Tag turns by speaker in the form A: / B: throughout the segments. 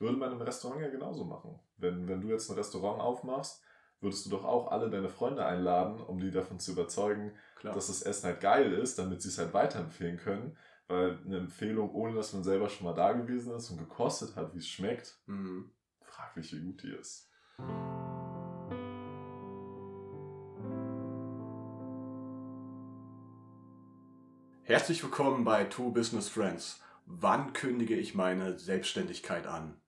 A: würde man im Restaurant ja genauso machen. Wenn, wenn du jetzt ein Restaurant aufmachst, würdest du doch auch alle deine Freunde einladen, um die davon zu überzeugen, Klar. dass das Essen halt geil ist, damit sie es halt weiterempfehlen können. Weil eine Empfehlung, ohne dass man selber schon mal da gewesen ist und gekostet hat, wie es schmeckt, mhm. fraglich, wie gut die ist.
B: Herzlich willkommen bei Two Business Friends. Wann kündige ich meine Selbstständigkeit an?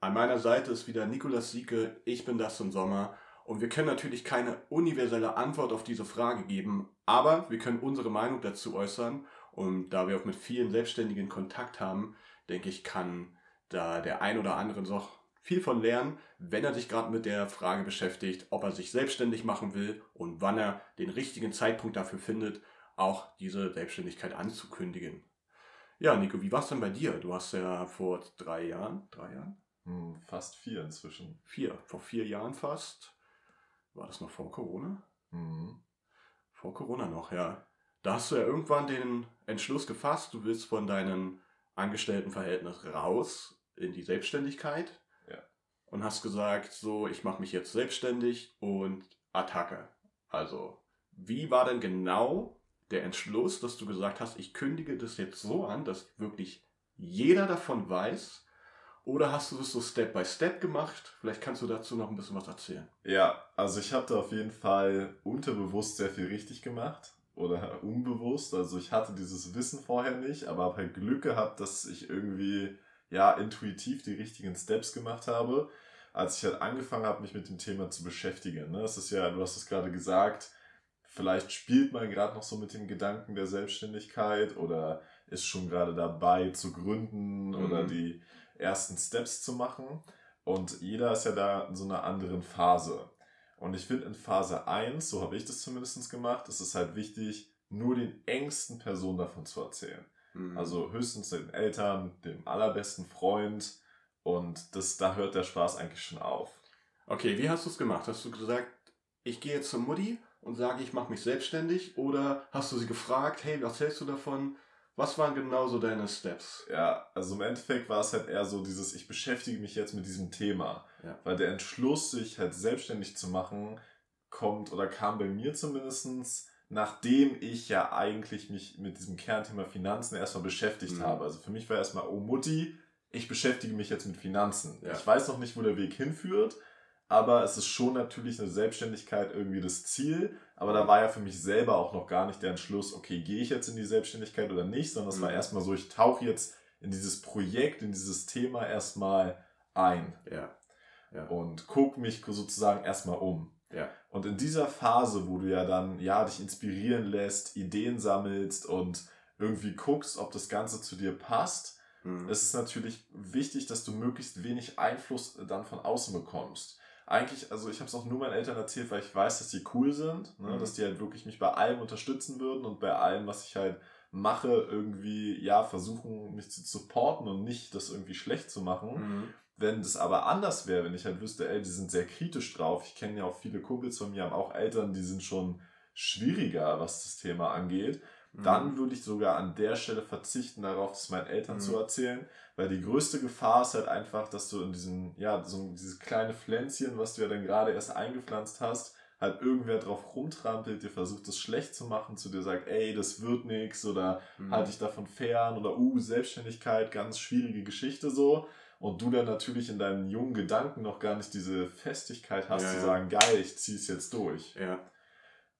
B: An meiner Seite ist wieder Nikolas Sieke, ich bin Dustin Sommer und wir können natürlich keine universelle Antwort auf diese Frage geben, aber wir können unsere Meinung dazu äußern und da wir auch mit vielen Selbstständigen Kontakt haben, denke ich, kann da der ein oder andere noch viel von lernen, wenn er sich gerade mit der Frage beschäftigt, ob er sich selbstständig machen will und wann er den richtigen Zeitpunkt dafür findet, auch diese Selbstständigkeit anzukündigen. Ja, Nico, wie war es denn bei dir? Du hast ja vor drei Jahren, drei Jahren?
A: Hm, fast vier inzwischen.
B: Vier, vor vier Jahren fast. War das noch vor Corona? Mhm. Vor Corona noch, ja. Da hast du ja irgendwann den Entschluss gefasst, du willst von deinem Angestelltenverhältnis raus in die Selbstständigkeit. Ja. Und hast gesagt, so, ich mache mich jetzt selbstständig und Attacke. Also, wie war denn genau der Entschluss, dass du gesagt hast, ich kündige das jetzt so an, dass wirklich jeder davon weiß? Oder hast du das so Step by Step gemacht? Vielleicht kannst du dazu noch ein bisschen was erzählen.
A: Ja, also ich habe da auf jeden Fall unterbewusst sehr viel richtig gemacht oder unbewusst. Also ich hatte dieses Wissen vorher nicht, aber habe halt Glück gehabt, dass ich irgendwie ja intuitiv die richtigen Steps gemacht habe, als ich halt angefangen habe, mich mit dem Thema zu beschäftigen. Ne? Es ist ja, du hast es gerade gesagt, vielleicht spielt man gerade noch so mit dem Gedanken der Selbstständigkeit oder ist schon gerade dabei zu gründen mhm. oder die ersten Steps zu machen. Und jeder ist ja da in so einer anderen Phase. Und ich finde in Phase 1, so habe ich das zumindest gemacht, ist es halt wichtig, nur den engsten Personen davon zu erzählen. Mhm. Also höchstens den Eltern, dem allerbesten Freund. Und das, da hört der Spaß eigentlich schon auf.
B: Okay, wie hast du es gemacht? Hast du gesagt, ich gehe jetzt zur Mutti und sage, ich mache mich selbstständig? Oder hast du sie gefragt, hey, was hältst du davon? Was waren genau so deine Steps?
A: Ja, also im Endeffekt war es halt eher so dieses, ich beschäftige mich jetzt mit diesem Thema. Ja. Weil der Entschluss, sich halt selbstständig zu machen, kommt oder kam bei mir zumindest, nachdem ich ja eigentlich mich mit diesem Kernthema Finanzen erstmal beschäftigt mhm. habe. Also für mich war erstmal, oh Mutti, ich beschäftige mich jetzt mit Finanzen. Ja. Ich weiß noch nicht, wo der Weg hinführt, aber es ist schon natürlich eine Selbstständigkeit irgendwie das Ziel. Aber da war ja für mich selber auch noch gar nicht der Entschluss, okay, gehe ich jetzt in die Selbstständigkeit oder nicht, sondern es mhm. war erstmal so, ich tauche jetzt in dieses Projekt, in dieses Thema erstmal ein. Ja. ja. Und gucke mich sozusagen erstmal um. Ja. Und in dieser Phase, wo du ja dann, ja, dich inspirieren lässt, Ideen sammelst und irgendwie guckst, ob das Ganze zu dir passt, mhm. ist es natürlich wichtig, dass du möglichst wenig Einfluss dann von außen bekommst eigentlich, also ich habe es auch nur meinen Eltern erzählt, weil ich weiß, dass die cool sind, ne? Mhm. dass die halt wirklich mich bei allem unterstützen würden und bei allem, was ich halt mache, irgendwie, ja, versuchen, mich zu supporten und nicht das irgendwie schlecht zu machen. Mhm. Wenn das aber anders wäre, wenn ich halt wüsste, ey, die sind sehr kritisch drauf. Ich kenne ja auch viele Kumpels von mir, haben auch Eltern, die sind schon schwieriger, was das Thema angeht. Mhm. Dann würde ich sogar an der Stelle verzichten darauf, das meinen Eltern mhm. zu erzählen, weil die größte Gefahr ist halt einfach, dass du in diesem, ja, so dieses kleine Pflänzchen, was du ja dann gerade erst eingepflanzt hast, halt irgendwer drauf rumtrampelt, dir versucht, das schlecht zu machen, zu dir sagt, ey, das wird nix oder mhm. halt dich davon fern oder uh, Selbstständigkeit, ganz schwierige Geschichte so. Und du dann natürlich in deinen jungen Gedanken noch gar nicht diese Festigkeit hast, ja, zu ja. sagen, geil, ich zieh's jetzt durch. Ja.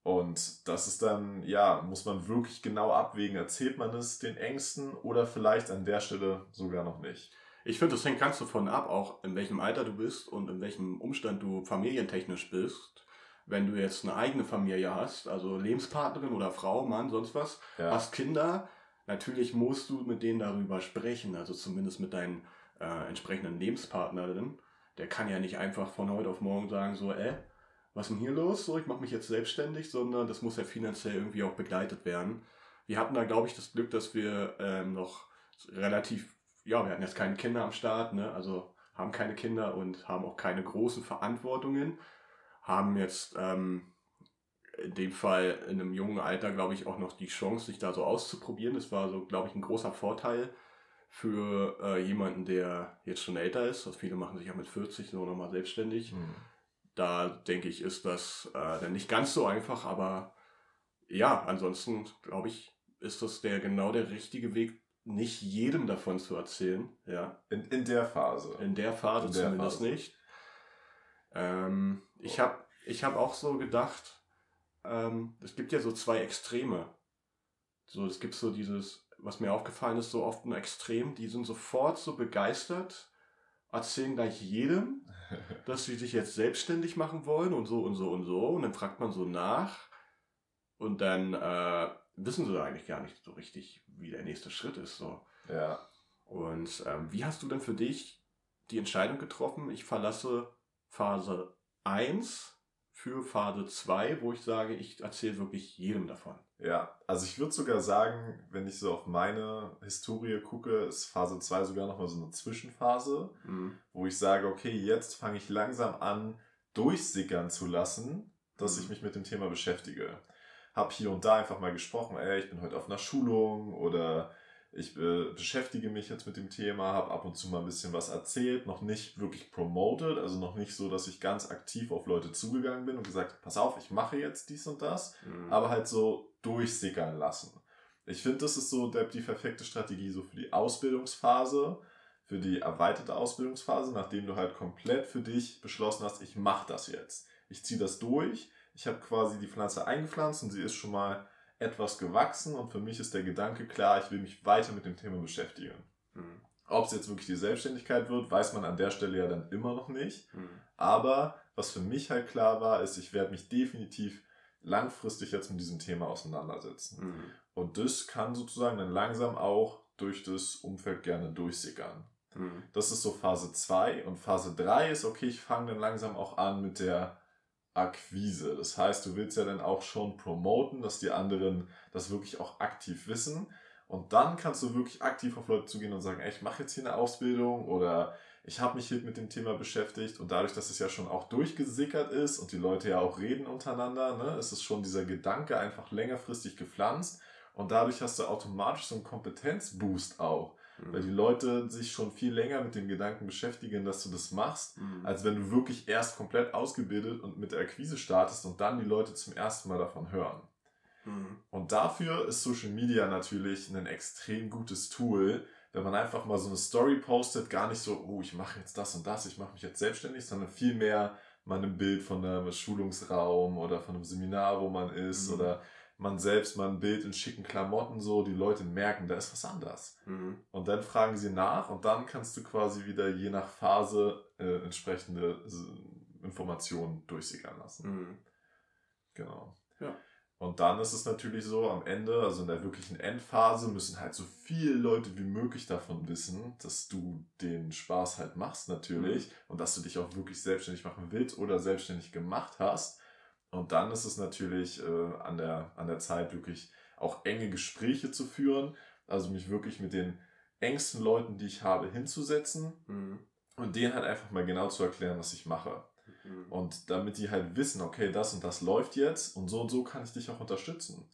A: Und das ist dann, ja, muss man wirklich genau abwägen, erzählt man es den Ängsten oder vielleicht an der Stelle sogar noch nicht.
B: Ich finde, das hängt ganz davon ab, auch in welchem Alter du bist und in welchem Umstand du familientechnisch bist. Wenn du jetzt eine eigene Familie hast, also Lebenspartnerin oder Frau, Mann, sonst was, ja. hast Kinder, natürlich musst du mit denen darüber sprechen, also zumindest mit deinen äh, entsprechenden Lebenspartnerin. Der kann ja nicht einfach von heute auf morgen sagen, so, äh, was ist denn hier los? So, ich mache mich jetzt selbstständig, sondern das muss ja finanziell irgendwie auch begleitet werden. Wir hatten da, glaube ich, das Glück, dass wir ähm, noch relativ, ja, wir hatten jetzt keine Kinder am Start, ne? also haben keine Kinder und haben auch keine großen Verantwortungen, haben jetzt ähm, in dem Fall in einem jungen Alter, glaube ich, auch noch die Chance, sich da so auszuprobieren. Das war so, glaube ich, ein großer Vorteil für äh, jemanden, der jetzt schon älter ist. Also viele machen sich ja mit 40 so nochmal selbstständig. Mhm. Da denke ich, ist das äh, dann nicht ganz so einfach, aber ja, ansonsten glaube ich, ist das der genau der richtige Weg, nicht jedem davon zu erzählen. Ja.
A: In, in der Phase.
B: In der Phase in der zumindest Phase. nicht. Ähm, oh. Ich habe ich hab auch so gedacht, ähm, es gibt ja so zwei Extreme. So, es gibt so dieses, was mir aufgefallen ist, so oft ein Extrem, die sind sofort so begeistert, erzählen gleich jedem, dass sie sich jetzt selbstständig machen wollen und so und so und so. Und dann fragt man so nach und dann äh, wissen sie eigentlich gar nicht so richtig, wie der nächste Schritt ist. So.
A: Ja.
B: Und ähm, wie hast du denn für dich die Entscheidung getroffen, ich verlasse Phase 1 für Phase 2, wo ich sage, ich erzähle wirklich jedem davon?
A: Ja, also ich würde sogar sagen, wenn ich so auf meine Historie gucke, ist Phase 2 sogar nochmal so eine Zwischenphase, mhm. wo ich sage, okay, jetzt fange ich langsam an, durchsickern zu lassen, dass mhm. ich mich mit dem Thema beschäftige habe hier und da einfach mal gesprochen, ey, ich bin heute auf einer Schulung oder ich äh, beschäftige mich jetzt mit dem Thema, habe ab und zu mal ein bisschen was erzählt, noch nicht wirklich promoted, also noch nicht so, dass ich ganz aktiv auf Leute zugegangen bin und gesagt, pass auf, ich mache jetzt dies und das, mhm. aber halt so durchsickern lassen. Ich finde, das ist so der, die perfekte Strategie so für die Ausbildungsphase, für die erweiterte Ausbildungsphase, nachdem du halt komplett für dich beschlossen hast, ich mache das jetzt. Ich ziehe das durch, ich habe quasi die Pflanze eingepflanzt und sie ist schon mal etwas gewachsen und für mich ist der Gedanke klar, ich will mich weiter mit dem Thema beschäftigen. Mhm. Ob es jetzt wirklich die Selbstständigkeit wird, weiß man an der Stelle ja dann immer noch nicht. Mhm. Aber was für mich halt klar war, ist, ich werde mich definitiv langfristig jetzt mit diesem Thema auseinandersetzen. Mhm. Und das kann sozusagen dann langsam auch durch das Umfeld gerne durchsickern. Mhm. Das ist so Phase 2 und Phase 3 ist, okay, ich fange dann langsam auch an mit der Akquise. Das heißt, du willst ja dann auch schon promoten, dass die anderen das wirklich auch aktiv wissen. Und dann kannst du wirklich aktiv auf Leute zugehen und sagen, ey, ich mache jetzt hier eine Ausbildung oder ich habe mich hier mit dem Thema beschäftigt. Und dadurch, dass es ja schon auch durchgesickert ist und die Leute ja auch reden untereinander, ne, ist es schon dieser Gedanke einfach längerfristig gepflanzt. Und dadurch hast du automatisch so einen Kompetenzboost auch. Mhm. Weil die Leute sich schon viel länger mit dem Gedanken beschäftigen, dass du das machst, mhm. als wenn du wirklich erst komplett ausgebildet und mit der Akquise startest und dann die Leute zum ersten Mal davon hören. Mhm. Und dafür ist Social Media natürlich ein extrem gutes Tool, wenn man einfach mal so eine Story postet, gar nicht so, oh, ich mache jetzt das und das, ich mache mich jetzt selbstständig, sondern vielmehr mal ein Bild von einem Schulungsraum oder von einem Seminar, wo man ist mhm. oder man selbst mal ein Bild in schicken Klamotten so, die Leute merken, da ist was anders. Mhm. Und dann fragen sie nach und dann kannst du quasi wieder je nach Phase äh, entsprechende Informationen durchsickern lassen. Mhm. Genau.
B: Ja.
A: Und dann ist es natürlich so, am Ende, also in der wirklichen Endphase, müssen halt so viele Leute wie möglich davon wissen, dass du den Spaß halt machst natürlich mhm. und dass du dich auch wirklich selbstständig machen willst oder selbstständig gemacht hast. Und dann ist es natürlich äh, an, der, an der Zeit, wirklich auch enge Gespräche zu führen. Also mich wirklich mit den engsten Leuten, die ich habe, hinzusetzen mhm. und denen halt einfach mal genau zu erklären, was ich mache. Mhm. Und damit die halt wissen, okay, das und das läuft jetzt und so und so kann ich dich auch unterstützen.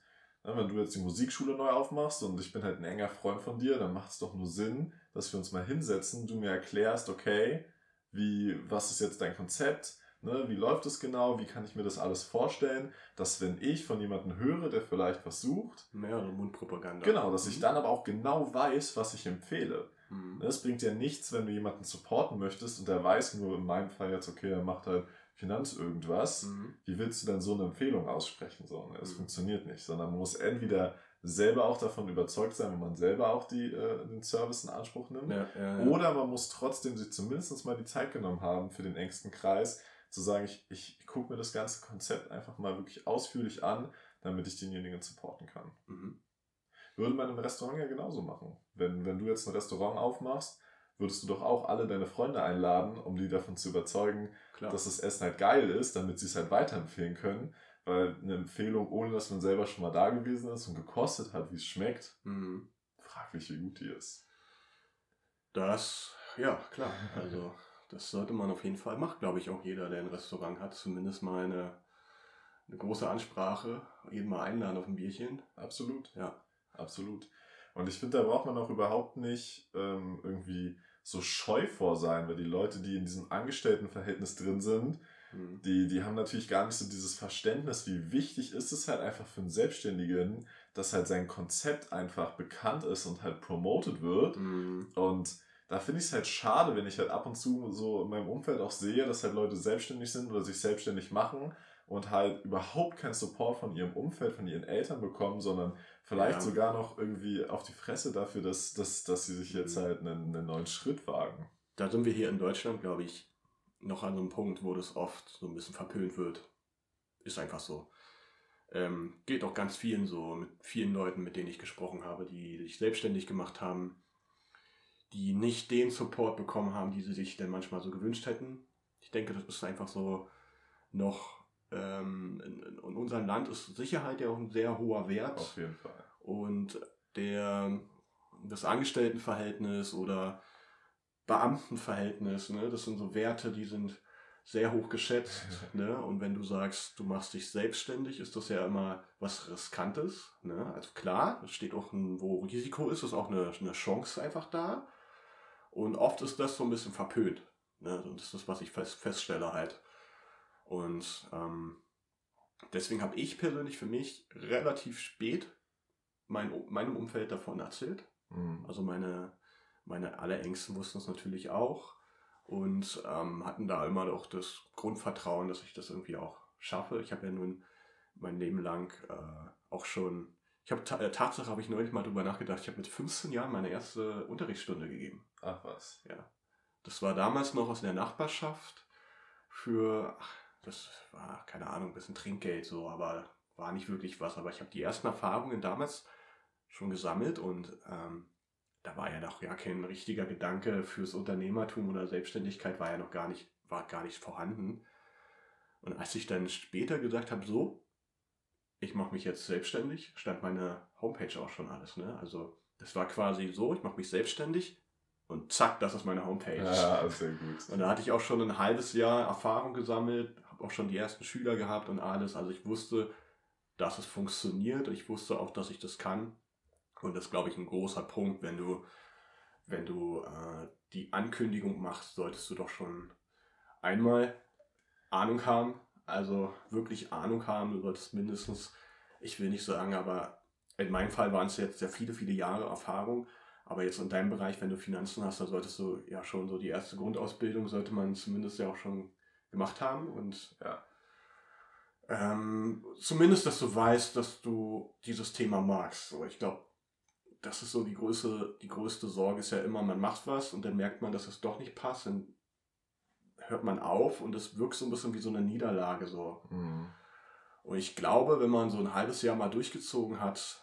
A: Ja, wenn du jetzt die Musikschule neu aufmachst und ich bin halt ein enger Freund von dir, dann macht es doch nur Sinn, dass wir uns mal hinsetzen, du mir erklärst, okay, wie, was ist jetzt dein Konzept, Ne, wie läuft es genau? Wie kann ich mir das alles vorstellen? Dass wenn ich von jemandem höre, der vielleicht was sucht.
B: Mehr eine Mundpropaganda.
A: Genau, dass mhm. ich dann aber auch genau weiß, was ich empfehle. Mhm. Es bringt ja nichts, wenn du jemanden supporten möchtest und der weiß nur in meinem Fall jetzt, okay, er macht halt Finanz irgendwas. Mhm. Wie willst du denn so eine Empfehlung aussprechen? So, ne? Das mhm. funktioniert nicht, sondern man muss entweder selber auch davon überzeugt sein, wenn man selber auch die, äh, den Service in Anspruch nimmt. Ja, ja, ja. Oder man muss trotzdem sich zumindest mal die Zeit genommen haben für den engsten Kreis, zu sagen, ich, ich gucke mir das ganze Konzept einfach mal wirklich ausführlich an, damit ich denjenigen supporten kann. Mhm. Würde man im Restaurant ja genauso machen. Wenn, wenn du jetzt ein Restaurant aufmachst, würdest du doch auch alle deine Freunde einladen, um die davon zu überzeugen, Klar. dass das Essen halt geil ist, damit sie es halt weiterempfehlen können. Weil eine Empfehlung, ohne dass man selber schon mal da gewesen ist und gekostet hat, wie es schmeckt, mhm. fraglich, wie gut die ist.
B: Das, ja, klar. Also das sollte man auf jeden Fall machen, glaube ich, auch jeder, der ein Restaurant hat. Zumindest mal eine, eine große Ansprache, jeden mal einladen auf ein Bierchen.
A: Absolut. Ja. Absolut. Und ich finde, da braucht man auch überhaupt nicht ähm, irgendwie so scheu vor sein, weil die Leute, die in diesem Angestelltenverhältnis drin sind, mhm. die, die haben natürlich gar nicht so dieses Verständnis, wie wichtig ist es halt einfach für einen Selbstständigen, dass halt sein Konzept einfach bekannt ist und halt promoted wird. Mhm. Und da finde ich es halt schade, wenn ich halt ab und zu so in meinem Umfeld auch sehe, dass halt Leute selbstständig sind oder sich selbstständig machen und halt überhaupt keinen Support von ihrem Umfeld, von ihren Eltern bekommen, sondern vielleicht ja. sogar noch irgendwie auf die Fresse dafür, dass, dass, dass sie sich jetzt mhm. halt einen, einen neuen Schritt wagen.
B: Da sind wir hier in Deutschland, glaube ich, noch an einem Punkt, wo das oft so ein bisschen verpönt wird. Ist einfach so. Ähm, geht auch ganz vielen so, mit vielen Leuten, mit denen ich gesprochen habe, die sich selbstständig gemacht haben, die nicht den Support bekommen haben, die sie sich denn manchmal so gewünscht hätten. Ich denke, das ist einfach so noch, ähm, in, in unserem Land ist Sicherheit ja auch ein sehr hoher Wert.
A: Auf jeden Fall.
B: Und der, das Angestelltenverhältnis oder Beamtenverhältnis, ne, das sind so Werte, die sind sehr hoch geschätzt. ne? Und wenn du sagst, du machst dich selbstständig, ist das ja immer was Riskantes. Ne? Also klar, es steht auch, ein, wo Risiko ist, ist auch eine, eine Chance einfach da. Und oft ist das so ein bisschen verpönt. Ne? Und das ist das, was ich fest, feststelle halt. Und ähm, deswegen habe ich persönlich für mich relativ spät mein, meinem Umfeld davon erzählt. Mhm. Also meine, meine Allerängsten wussten es natürlich auch und ähm, hatten da immer noch das Grundvertrauen, dass ich das irgendwie auch schaffe. Ich habe ja nun mein Leben lang äh, auch schon, ich habe äh, Tatsache habe ich neulich mal drüber nachgedacht, ich habe mit 15 Jahren meine erste Unterrichtsstunde gegeben.
A: Ach was.
B: Ja. Das war damals noch aus der Nachbarschaft für, ach, das war, keine Ahnung, ein bisschen Trinkgeld so, aber war nicht wirklich was. Aber ich habe die ersten Erfahrungen damals schon gesammelt und ähm, da war ja noch ja kein richtiger Gedanke fürs Unternehmertum oder Selbstständigkeit war ja noch gar nicht, war gar nicht vorhanden. Und als ich dann später gesagt habe, so, ich mache mich jetzt selbstständig, stand meine Homepage auch schon alles. Ne? Also das war quasi so, ich mache mich selbstständig und zack, das ist meine Homepage.
A: Ja, sehr gut.
B: Und da hatte ich auch schon ein halbes Jahr Erfahrung gesammelt, habe auch schon die ersten Schüler gehabt und alles. Also ich wusste, dass es funktioniert. Ich wusste auch, dass ich das kann. Und das ist, glaube ich, ein großer Punkt, wenn du, wenn du äh, die Ankündigung machst, solltest du doch schon einmal Ahnung haben, also wirklich Ahnung haben. Du solltest mindestens, ich will nicht sagen, aber in meinem Fall waren es jetzt sehr viele, viele Jahre Erfahrung. Aber jetzt in deinem Bereich, wenn du Finanzen hast, dann solltest du ja schon so die erste Grundausbildung, sollte man zumindest ja auch schon gemacht haben. Und
A: ja.
B: ähm, zumindest, dass du weißt, dass du dieses Thema magst. So, ich glaube, das ist so die größte, die größte Sorge ist ja immer, man macht was und dann merkt man, dass es doch nicht passt, dann hört man auf und es wirkt so ein bisschen wie so eine Niederlage so. Mhm. Und ich glaube, wenn man so ein halbes Jahr mal durchgezogen hat,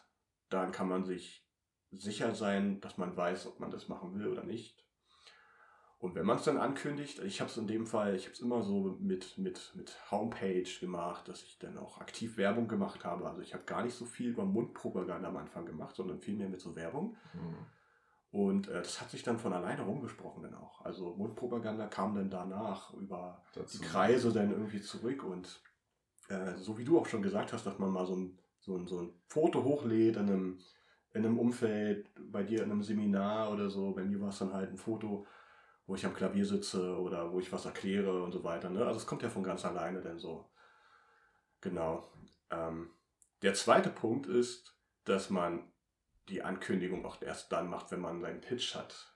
B: dann kann man sich sicher sein, dass man weiß, ob man das machen will oder nicht. Und wenn man es dann ankündigt, ich habe es in dem Fall, ich habe es immer so mit, mit, mit Homepage gemacht, dass ich dann auch aktiv Werbung gemacht habe. Also ich habe gar nicht so viel über Mundpropaganda am Anfang gemacht, sondern viel mehr mit so Werbung. Mhm. Und äh, das hat sich dann von alleine rumgesprochen dann auch. Also Mundpropaganda kam dann danach über Dazu. die Kreise dann irgendwie zurück. Und äh, so wie du auch schon gesagt hast, dass man mal so ein, so ein, so ein Foto hochlädt in einem, in einem Umfeld, bei dir in einem Seminar oder so. Bei mir war es dann halt ein Foto wo ich am Klavier sitze oder wo ich was erkläre und so weiter. Ne? Also es kommt ja von ganz alleine denn so. Genau. Ähm, der zweite Punkt ist, dass man die Ankündigung auch erst dann macht, wenn man seinen Pitch hat.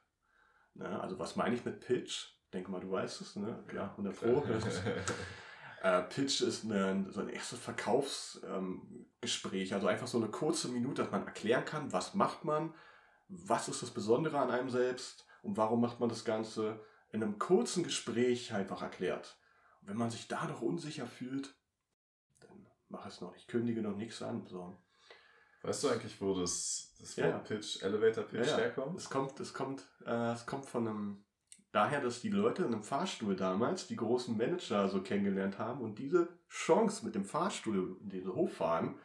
B: Ne? Also was meine ich mit Pitch? Denke mal, du weißt es, ne? Ja, 100 Pro. äh, Pitch ist eine, so ein erstes Verkaufsgespräch, ähm, also einfach so eine kurze Minute, dass man erklären kann, was macht man, was ist das Besondere an einem selbst, und warum macht man das Ganze in einem kurzen Gespräch einfach erklärt. Und wenn man sich da noch unsicher fühlt, dann mach es noch. Ich kündige noch nichts an. So.
A: Weißt du eigentlich, wo das, das Wort ja, Pitch, Elevator Pitch ja, herkommt?
B: Es kommt, es kommt, äh, es kommt von einem, daher, dass die Leute in einem Fahrstuhl damals die großen Manager so kennengelernt haben und diese Chance mit dem Fahrstuhl, in den sie hochfahren,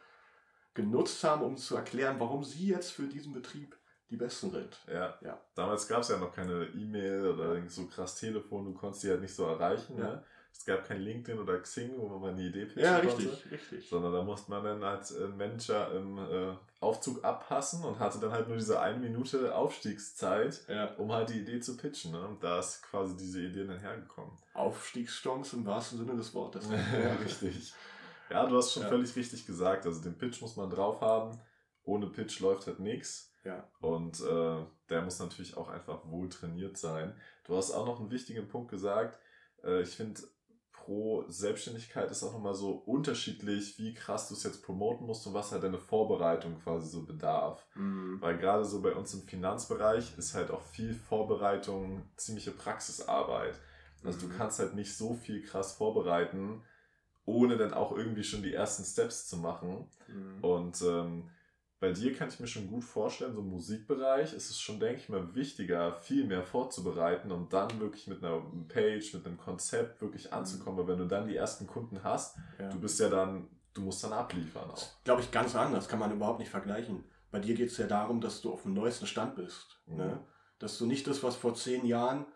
B: genutzt haben, um zu erklären, warum sie jetzt für diesen Betrieb die besten sind.
A: Ja. ja. Damals gab es ja noch keine E-Mail oder so krass Telefon, du konntest die halt nicht so erreichen. Ja. Ne? Es gab kein LinkedIn oder Xing, wo man eine Idee pitchen
B: ja, richtig, konnte. richtig.
A: Sondern da musste man dann als äh, Manager im äh, Aufzug abpassen und hatte dann halt nur diese eine Minute Aufstiegszeit, ja. um halt die Idee zu pitchen. Ne? Und da ist quasi diese Idee dann hergekommen.
B: Aufstiegschance im wahrsten Sinne des Wortes.
A: ja, richtig. Ja, du hast schon ja. völlig richtig gesagt. Also den Pitch muss man drauf haben. Ohne Pitch läuft halt nichts.
B: Ja.
A: Und äh, der muss natürlich auch einfach wohl trainiert sein. Du hast auch noch einen wichtigen Punkt gesagt. Äh, ich finde, pro Selbstständigkeit ist auch nochmal so unterschiedlich, wie krass du es jetzt promoten musst und was halt deine Vorbereitung quasi so bedarf.
B: Mhm.
A: Weil gerade so bei uns im Finanzbereich ist halt auch viel Vorbereitung, ziemliche Praxisarbeit. Also mhm. du kannst halt nicht so viel krass vorbereiten, ohne dann auch irgendwie schon die ersten Steps zu machen.
B: Mhm.
A: Und ähm, bei dir kann ich mir schon gut vorstellen, so im Musikbereich ist es schon, denke ich mal, wichtiger, viel mehr vorzubereiten und dann wirklich mit einer Page, mit einem Konzept wirklich mhm. anzukommen. Weil wenn du dann die ersten Kunden hast, ja. du bist ja dann, du musst dann abliefern auch.
B: Glaube ich, ganz anders, kann man überhaupt nicht vergleichen. Bei dir geht es ja darum, dass du auf dem neuesten Stand bist. Mhm. Ne? Dass du nicht das, was vor zehn Jahren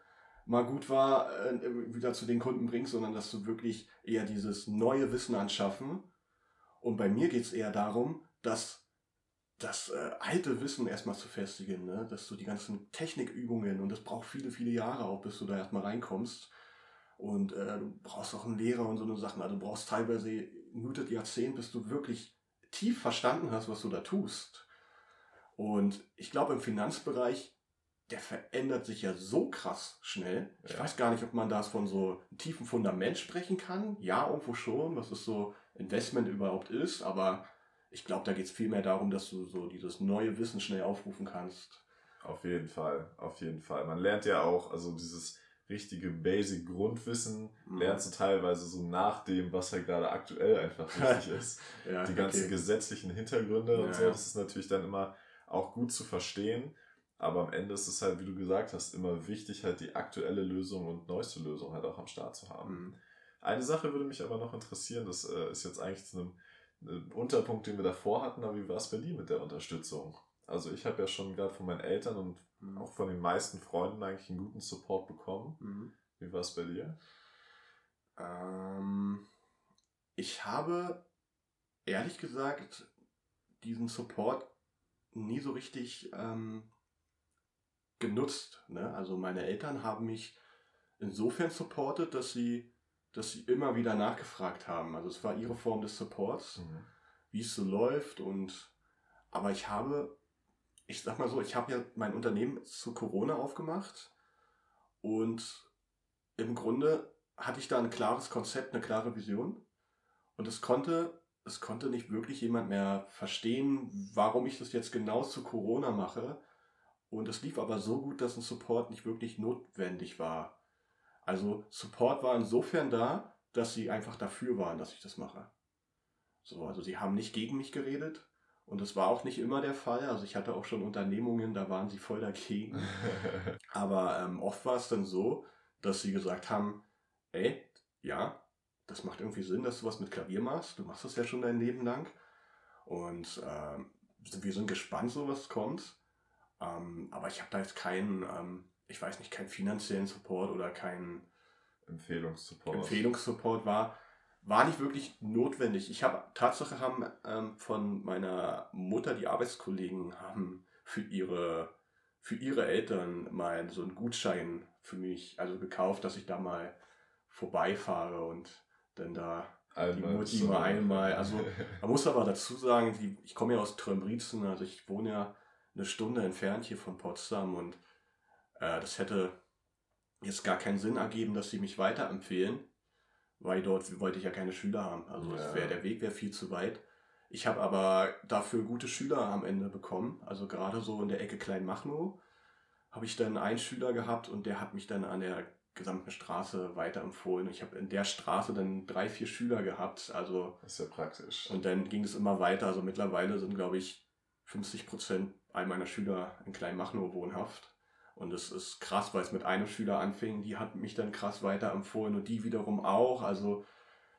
B: mal gut war, äh, wieder zu den Kunden bringst, sondern dass du wirklich eher dieses neue Wissen anschaffen. Und bei mir geht es eher darum, dass das äh, alte Wissen erstmal zu festigen, ne? dass du die ganzen Technikübungen und das braucht viele, viele Jahre auch, bis du da erstmal reinkommst. Und äh, du brauchst auch einen Lehrer und so eine Sachen. Also du brauchst teilweise gutes Jahrzehnt, bis du wirklich tief verstanden hast, was du da tust. Und ich glaube, im Finanzbereich, der verändert sich ja so krass schnell. Ich ja. weiß gar nicht, ob man da von so einem tiefen Fundament sprechen kann. Ja, irgendwo schon, was es so Investment überhaupt ist, aber ich glaube, da geht es viel mehr darum, dass du so dieses neue Wissen schnell aufrufen kannst.
A: Auf jeden Fall, auf jeden Fall. Man lernt ja auch, also dieses richtige Basic Grundwissen mhm. lernst du teilweise so nach dem, was ja gerade aktuell einfach wichtig ist. ja, die ganzen okay. gesetzlichen Hintergründe ja, und so, das ist natürlich dann immer auch gut zu verstehen. Aber am Ende ist es halt, wie du gesagt hast, immer wichtig, halt die aktuelle Lösung und neueste Lösung halt auch am Start zu haben. Mhm. Eine Sache würde mich aber noch interessieren, das äh, ist jetzt eigentlich zu einem Unterpunkt, den wir davor hatten, aber wie war es bei dir mit der Unterstützung? Also ich habe ja schon gerade von meinen Eltern und mhm. auch von den meisten Freunden eigentlich einen guten Support bekommen.
B: Mhm.
A: Wie war es bei dir?
B: Ähm, ich habe ehrlich gesagt diesen Support nie so richtig ähm, genutzt. Ne? Also meine Eltern haben mich insofern supportet, dass sie dass sie immer wieder nachgefragt haben. Also es war ihre Form des Supports, mhm. wie es so läuft und aber ich habe, ich sag mal so, ich habe ja mein Unternehmen zu Corona aufgemacht und im Grunde hatte ich da ein klares Konzept, eine klare Vision und es konnte, es konnte nicht wirklich jemand mehr verstehen, warum ich das jetzt genau zu Corona mache. Und es lief aber so gut, dass ein Support nicht wirklich notwendig war. Also Support war insofern da, dass sie einfach dafür waren, dass ich das mache. So, also sie haben nicht gegen mich geredet und das war auch nicht immer der Fall. Also ich hatte auch schon Unternehmungen, da waren sie voll dagegen. Aber ähm, oft war es dann so, dass sie gesagt haben, ey, ja, das macht irgendwie Sinn, dass du was mit Klavier machst. Du machst das ja schon dein Leben lang. Und ähm, wir sind gespannt, so was kommt. Ähm, aber ich habe da jetzt keinen ähm, ich weiß nicht, keinen finanziellen Support oder keinen
A: Empfehlungssupport.
B: Empfehlungssupport war, war nicht wirklich notwendig. Ich habe, Tatsache haben ähm, von meiner Mutter, die Arbeitskollegen haben für ihre, für ihre Eltern mal so einen Gutschein für mich, also gekauft, dass ich da mal vorbeifahre und dann da einmal die Mutti mal einmal, also man muss aber dazu sagen, ich komme ja aus Trömbrizen, also ich wohne ja eine Stunde entfernt hier von Potsdam und äh, das hätte jetzt gar keinen Sinn ergeben, dass sie mich weiterempfehlen, weil dort wollte ich ja keine Schüler haben. Also ja. wär, der Weg wäre viel zu weit. Ich habe aber dafür gute Schüler am Ende bekommen. Also gerade so in der Ecke Kleinmachnow habe ich dann einen Schüler gehabt und der hat mich dann an der gesamten Straße weiterempfohlen. Ich habe in der Straße dann drei, vier Schüler gehabt. Also
A: das ist ja praktisch.
B: Und dann ging es immer weiter. Also mittlerweile sind, glaube ich, 50 Prozent all meiner Schüler in Kleinmachnow wohnhaft. Und es ist krass, weil es mit einem Schüler anfing, die hat mich dann krass weiterempfohlen und die wiederum auch. Also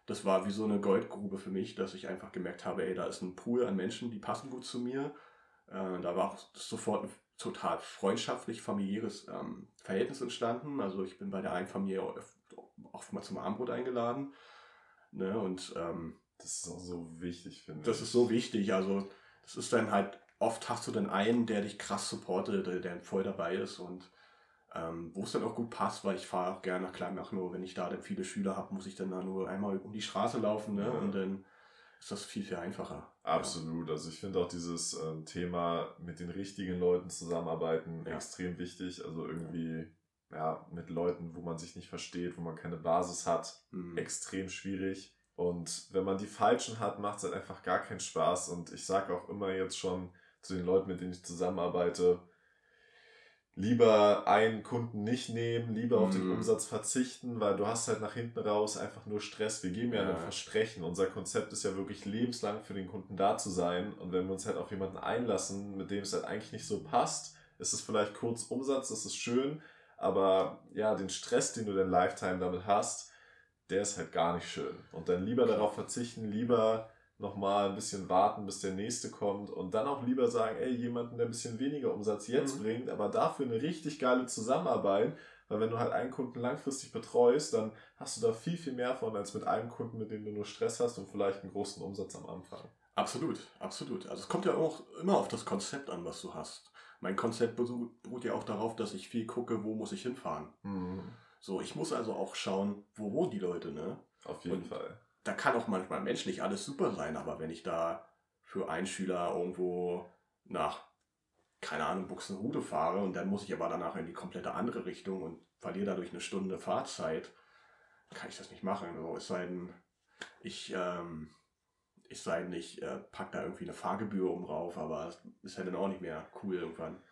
B: das war wie so eine Goldgrube für mich, dass ich einfach gemerkt habe, ey, da ist ein Pool an Menschen, die passen gut zu mir. Äh, da war auch sofort total freundschaftlich, familiäres ähm, Verhältnis entstanden. Also ich bin bei der einen Familie oft mal zum Abendbrot eingeladen. Ne? Und ähm,
A: das ist auch so wichtig, finde ich.
B: Das ist so wichtig. Also das ist dann halt, oft hast du dann einen, der dich krass supportet, der, der voll dabei ist und ähm, wo es dann auch gut passt, weil ich fahre auch gerne nach Kleinach nur, wenn ich da dann viele Schüler habe, muss ich dann da nur einmal um die Straße laufen ne? Ja. und dann ist das viel, viel einfacher.
A: Absolut. Ja. Also ich finde auch dieses äh, Thema mit den richtigen Leuten zusammenarbeiten ja. extrem wichtig. Also irgendwie ja, mit Leuten, wo man sich nicht versteht, wo man keine Basis hat, mhm. extrem schwierig. Und wenn man die falschen hat, macht es halt einfach gar keinen Spaß. Und ich sage auch immer jetzt schon zu den Leuten, mit denen ich zusammenarbeite, lieber einen Kunden nicht nehmen, lieber auf den mhm. Umsatz verzichten, weil du hast halt nach hinten raus einfach nur Stress. Wir geben ja, ja ein Versprechen. Unser Konzept ist ja wirklich lebenslang für den Kunden da zu sein. Und wenn wir uns halt auf jemanden einlassen, mit dem es halt eigentlich nicht so passt, ist es vielleicht kurz Umsatz, das ist schön, aber ja, den Stress, den du den Lifetime damit hast, der ist halt gar nicht schön. Und dann lieber darauf verzichten, lieber nochmal ein bisschen warten, bis der nächste kommt und dann auch lieber sagen, ey, jemanden, der ein bisschen weniger Umsatz jetzt mhm. bringt, aber dafür eine richtig geile Zusammenarbeit, weil wenn du halt einen Kunden langfristig betreust, dann hast du da viel, viel mehr von als mit einem Kunden, mit dem du nur Stress hast und vielleicht einen großen Umsatz am Anfang.
B: Absolut, absolut. Also es kommt ja auch immer auf das Konzept an, was du hast. Mein Konzept beruht ja auch darauf, dass ich viel gucke, wo muss ich hinfahren. Mhm. So, ich muss also auch schauen, wo wohnen die Leute, ne?
A: Auf jeden und Fall
B: da kann auch manchmal menschlich alles super sein, aber wenn ich da für einen Schüler irgendwo nach, keine Ahnung, Buxenhude fahre und dann muss ich aber danach in die komplette andere Richtung und verliere dadurch eine Stunde Fahrzeit, kann ich das nicht machen. So, es sei denn, ich, ähm, ich sei denn, ich äh, pack da irgendwie eine Fahrgebühr um rauf, aber es ist ja dann auch nicht mehr cool irgendwann.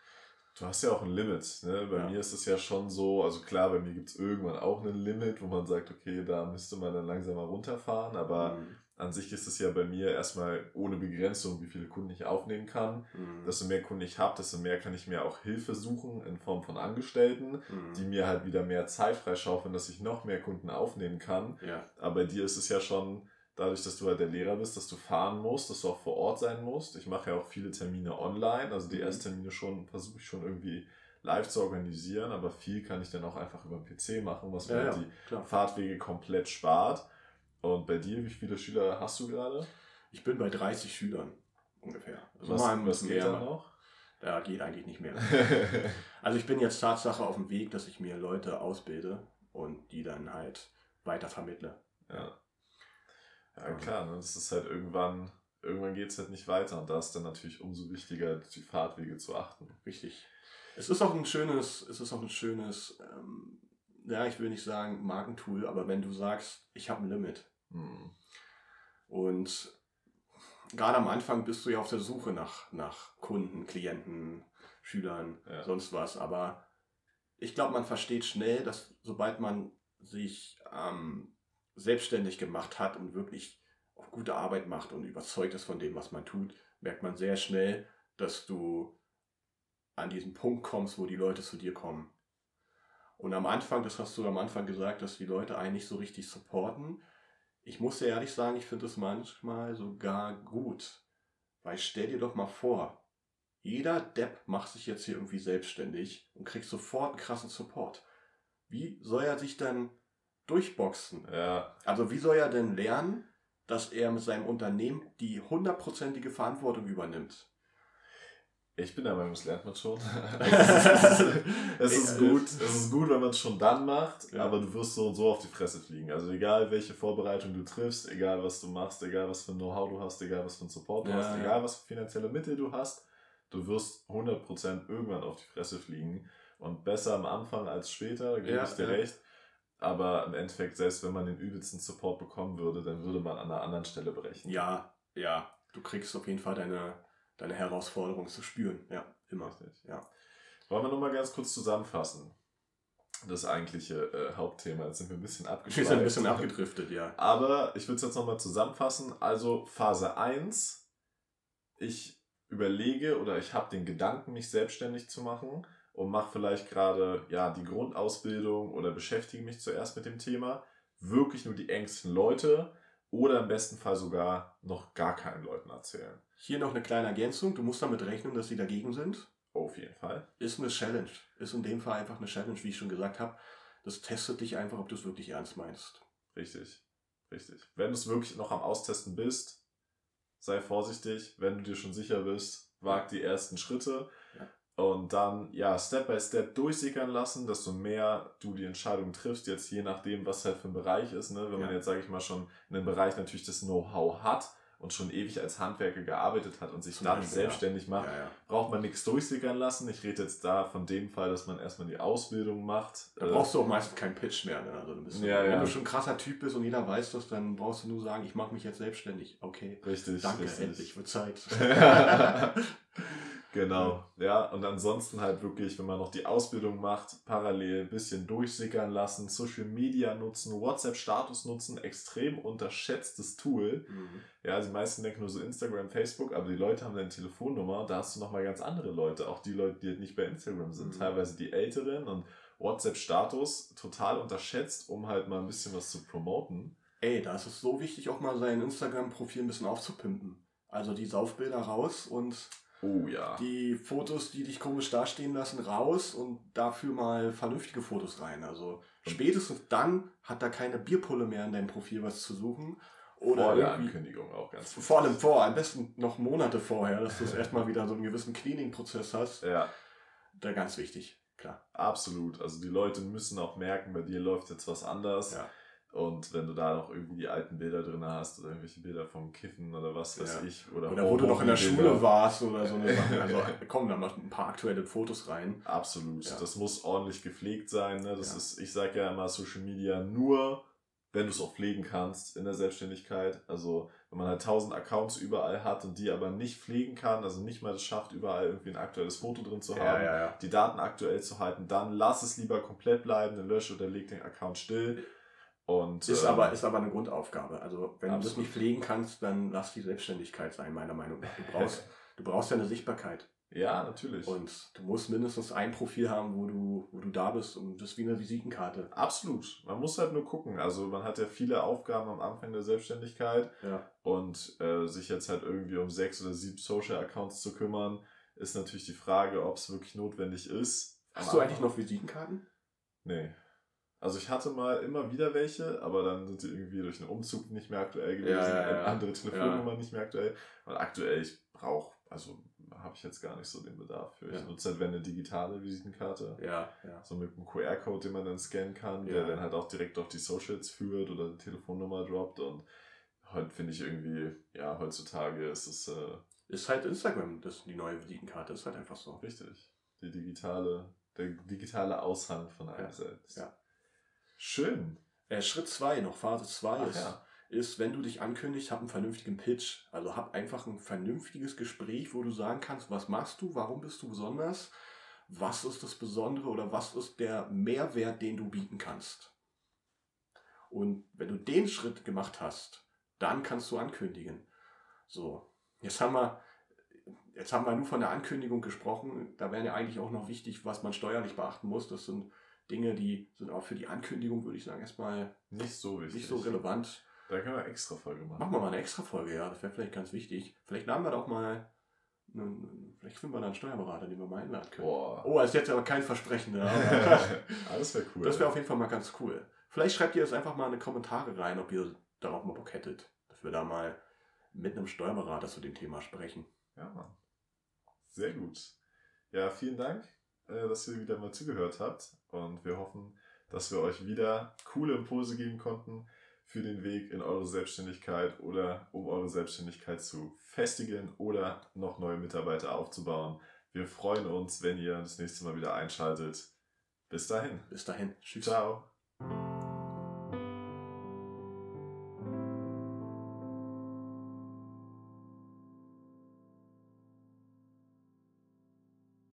A: Du hast ja auch ein Limit. Ne? Bei ja. mir ist es ja schon so, also klar, bei mir gibt es irgendwann auch ein Limit, wo man sagt, okay, da müsste man dann langsam mal runterfahren, aber mhm. an sich ist es ja bei mir erstmal ohne Begrenzung, wie viele Kunden ich aufnehmen kann. Mhm. Desto mehr Kunden ich habe, desto mehr kann ich mir auch Hilfe suchen in Form von Angestellten, mhm. die mir halt wieder mehr Zeit freischaufeln, dass ich noch mehr Kunden aufnehmen kann. Ja. Aber bei dir ist es ja schon dadurch, dass du halt der Lehrer bist, dass du fahren musst, dass du auch vor Ort sein musst. Ich mache ja auch viele Termine online, also die mhm. Ersttermine schon, versuche ich schon irgendwie live zu organisieren, aber viel kann ich dann auch einfach über den PC machen, was mir ja, halt die klar. Fahrtwege komplett spart. Und bei dir, wie viele Schüler hast du gerade?
B: Ich bin bei 30 Schülern ungefähr. Also was, mal was geht da noch? Da geht eigentlich nicht mehr. also ich bin jetzt Tatsache auf dem Weg, dass ich mir Leute ausbilde und die dann halt weiter vermittle.
A: Ja. Ja, klar, ne? das ist halt irgendwann, irgendwann geht es halt nicht weiter und da ist dann natürlich umso wichtiger, die Fahrtwege zu achten.
B: Richtig. Es ist auch ein schönes, es ist auch ein schönes, ähm, ja, ich will nicht sagen Markentool, aber wenn du sagst, ich habe ein Limit. Mhm. Und gerade am Anfang bist du ja auf der Suche nach, nach Kunden, Klienten, Schülern, ja. sonst was. Aber ich glaube, man versteht schnell, dass sobald man sich ähm, selbstständig gemacht hat und wirklich auch gute Arbeit macht und überzeugt ist von dem, was man tut, merkt man sehr schnell, dass du an diesen Punkt kommst, wo die Leute zu dir kommen. Und am Anfang, das hast du am Anfang gesagt, dass die Leute eigentlich so richtig supporten. Ich muss dir ehrlich sagen, ich finde es manchmal sogar gut. Weil stell dir doch mal vor, jeder Depp macht sich jetzt hier irgendwie selbstständig und kriegt sofort einen krassen Support. Wie soll er sich dann durchboxen.
A: Ja.
B: Also wie soll er denn lernen, dass er mit seinem Unternehmen die hundertprozentige Verantwortung übernimmt?
A: Ich bin der Meinung, das lernt man schon. es, ist, es ist gut, es ist gut, wenn man es schon dann macht, ja. aber du wirst so und so auf die Fresse fliegen. Also egal, welche Vorbereitung du triffst, egal was du machst, egal was für ein Know-how du hast, egal was für ein Support du ja, hast, egal was für finanzielle Mittel du hast, du wirst 100% irgendwann auf die Fresse fliegen. Und besser am Anfang als später, da gebe ja, ich dir recht. Aber im Endeffekt, selbst wenn man den übelsten Support bekommen würde, dann würde man an einer anderen Stelle brechen.
B: Ja, ja. Du kriegst auf jeden Fall deine, deine Herausforderung zu spüren. Ja, immer. Richtig. Ja.
A: Wollen wir nochmal ganz kurz zusammenfassen? Das eigentliche äh, Hauptthema. Jetzt sind wir ein bisschen abgeschweift. Wir sind
B: ein bisschen abgedriftet, ja.
A: Aber ich würde es jetzt nochmal zusammenfassen. Also Phase 1. Ich überlege oder ich habe den Gedanken, mich selbstständig zu machen und mache vielleicht gerade ja die Grundausbildung oder beschäftige mich zuerst mit dem Thema, wirklich nur die engsten Leute oder im besten Fall sogar noch gar keinen Leuten erzählen.
B: Hier noch eine kleine Ergänzung. Du musst damit rechnen, dass sie dagegen sind
A: Auf jeden Fall.
B: Ist eine Challenge. Ist in dem Fall einfach eine Challenge, wie ich schon gesagt habe. Das testet dich einfach, ob du es wirklich ernst meinst.
A: Richtig. Richtig. Wenn du es wirklich noch am Austesten bist, sei vorsichtig. Wenn du dir schon sicher bist, wag die ersten Schritte. Ja. Und dann, ja, Step by Step durchsickern lassen, desto mehr du die Entscheidung triffst, jetzt je nachdem, was halt für ein Bereich ist. Ne? Wenn ja. man jetzt, sage ich mal, schon in einem Bereich natürlich das Know-how hat, und schon ewig als Handwerker gearbeitet hat und sich Zum dann Beispiel, selbstständig ja. macht, ja, braucht man nichts durchsickern lassen. Ich rede jetzt da von dem Fall, dass man erstmal die Ausbildung macht.
B: Da brauchst du auch meistens keinen Pitch mehr. Ne? Also du bist wenn du schon ein krasser Typ bist und jeder weiß das, dann brauchst du nur sagen, ich mache mich jetzt selbstständig. Okay. Richtig. Danke, richtig. endlich wird Zeit.
A: Genau, ja. Und ansonsten halt wirklich, wenn man noch die Ausbildung macht, parallel ein bisschen durchsickern lassen, Social Media nutzen, WhatsApp-Status nutzen, extrem unterschätztes Tool. Mhm. Ja, die meisten denken nur so Instagram, Facebook, aber die Leute haben deine Telefonnummer, da hast du nochmal ganz andere Leute, auch die Leute, die halt nicht bei Instagram sind, mhm. teilweise die Älteren und WhatsApp-Status total unterschätzt, um halt mal ein bisschen was zu promoten.
B: Ey, da ist es so wichtig, auch mal sein Instagram-Profil ein bisschen aufzupimpen. Also die Saufbilder raus und
A: Oh ja.
B: Die Fotos, die dich komisch dastehen lassen, raus und dafür mal vernünftige Fotos rein. Also spätestens dann hat da keine Bierpulle mehr in deinem Profil was zu suchen. Oder vor der Ankündigung auch ganz wichtig. Vor allem vor, am besten noch Monate vorher, dass du erstmal wieder so einen gewissen Cleaning-Prozess hast.
A: Ja.
B: Da ganz wichtig, klar.
A: Absolut. Also die Leute müssen auch merken, bei dir läuft jetzt was anders.
B: Ja.
A: Und wenn du da noch irgendwie die alten Bilder drin hast oder irgendwelche Bilder vom Kiffen oder was weiß ja. ich.
B: Oder, oder wo du noch in der Schule warst oder so eine Sache. Also kommen da mal ein paar aktuelle Fotos rein.
A: Absolut. Ja. Das muss ordentlich gepflegt sein. Ne? Das ja. ist, ich sage ja immer Social Media nur, wenn du es auch pflegen kannst in der Selbstständigkeit. Also wenn man halt tausend Accounts überall hat und die aber nicht pflegen kann, also nicht mal das schafft, überall irgendwie ein aktuelles Foto drin zu haben, die Daten aktuell zu halten, dann lass es lieber komplett bleiben, dann lösche oder leg den Account still und,
B: ist, ähm, aber, ist aber eine Grundaufgabe. Also wenn absolut. du das nicht pflegen kannst, dann lass die Selbstständigkeit sein, meiner Meinung nach. Du brauchst, du brauchst ja eine Sichtbarkeit.
A: Ja, natürlich.
B: Und du musst mindestens ein Profil haben, wo du, wo du da bist und das ist wie eine Visitenkarte.
A: Absolut. Man muss halt nur gucken. Also man hat ja viele Aufgaben am Anfang der Selbstständigkeit
B: ja.
A: und äh, sich jetzt halt irgendwie um sechs oder sieben Social Accounts zu kümmern, ist natürlich die Frage, ob es wirklich notwendig ist.
B: Hast du eigentlich noch Visitenkarten?
A: Nee. Also ich hatte mal immer wieder welche, aber dann sind sie irgendwie durch einen Umzug nicht mehr aktuell gewesen, ja, ja, ja. andere Telefonnummern nicht mehr aktuell. Weil aktuell ich brauche, also habe ich jetzt gar nicht so den Bedarf für. Ich nutze halt wenn eine digitale Visitenkarte.
B: Ja, ja.
A: So mit einem QR-Code, den man dann scannen kann, der dann halt auch direkt auf die Socials führt oder die Telefonnummer droppt. Und heute finde ich irgendwie, ja, heutzutage ist es. Äh,
B: ist halt Instagram, das die neue Visitenkarte, ist halt einfach so.
A: Richtig. Die digitale, der digitale Aushang von einem selbst.
B: Ja.
A: Schön.
B: Äh, Schritt 2 noch, Phase 2 ist, ja. ist, wenn du dich ankündigst, hab einen vernünftigen Pitch. Also hab einfach ein vernünftiges Gespräch, wo du sagen kannst, was machst du, warum bist du besonders, was ist das Besondere oder was ist der Mehrwert, den du bieten kannst. Und wenn du den Schritt gemacht hast, dann kannst du ankündigen. So, jetzt haben wir, jetzt haben wir nur von der Ankündigung gesprochen. Da wäre ja eigentlich auch noch wichtig, was man steuerlich beachten muss. Das sind Dinge, die sind auch für die Ankündigung, würde ich sagen, erstmal
A: nicht so wichtig.
B: Nicht so relevant.
A: Da können wir extra Folge machen.
B: Machen wir mal eine extra Folge, ja. Das wäre vielleicht ganz wichtig. Vielleicht laden wir da auch mal. Einen, vielleicht finden wir da einen Steuerberater, den wir mal einladen können. Boah. Oh, ist jetzt aber kein Versprechen. Ja.
A: das wäre cool.
B: Das wäre auf jeden Fall mal ganz cool. Vielleicht schreibt ihr das einfach mal in die Kommentare rein, ob ihr darauf mal Bock hättet, dass wir da mal mit einem Steuerberater zu dem Thema sprechen.
A: Ja, Mann. Sehr gut. Ja, vielen Dank äh, dass ihr wieder mal zugehört habt. Und wir hoffen, dass wir euch wieder coole Impulse geben konnten für den Weg in eure Selbstständigkeit oder um eure Selbstständigkeit zu festigen oder noch neue Mitarbeiter aufzubauen. Wir freuen uns, wenn ihr das nächste Mal wieder einschaltet. Bis dahin.
B: Bis dahin.
A: Tschüss. Ciao.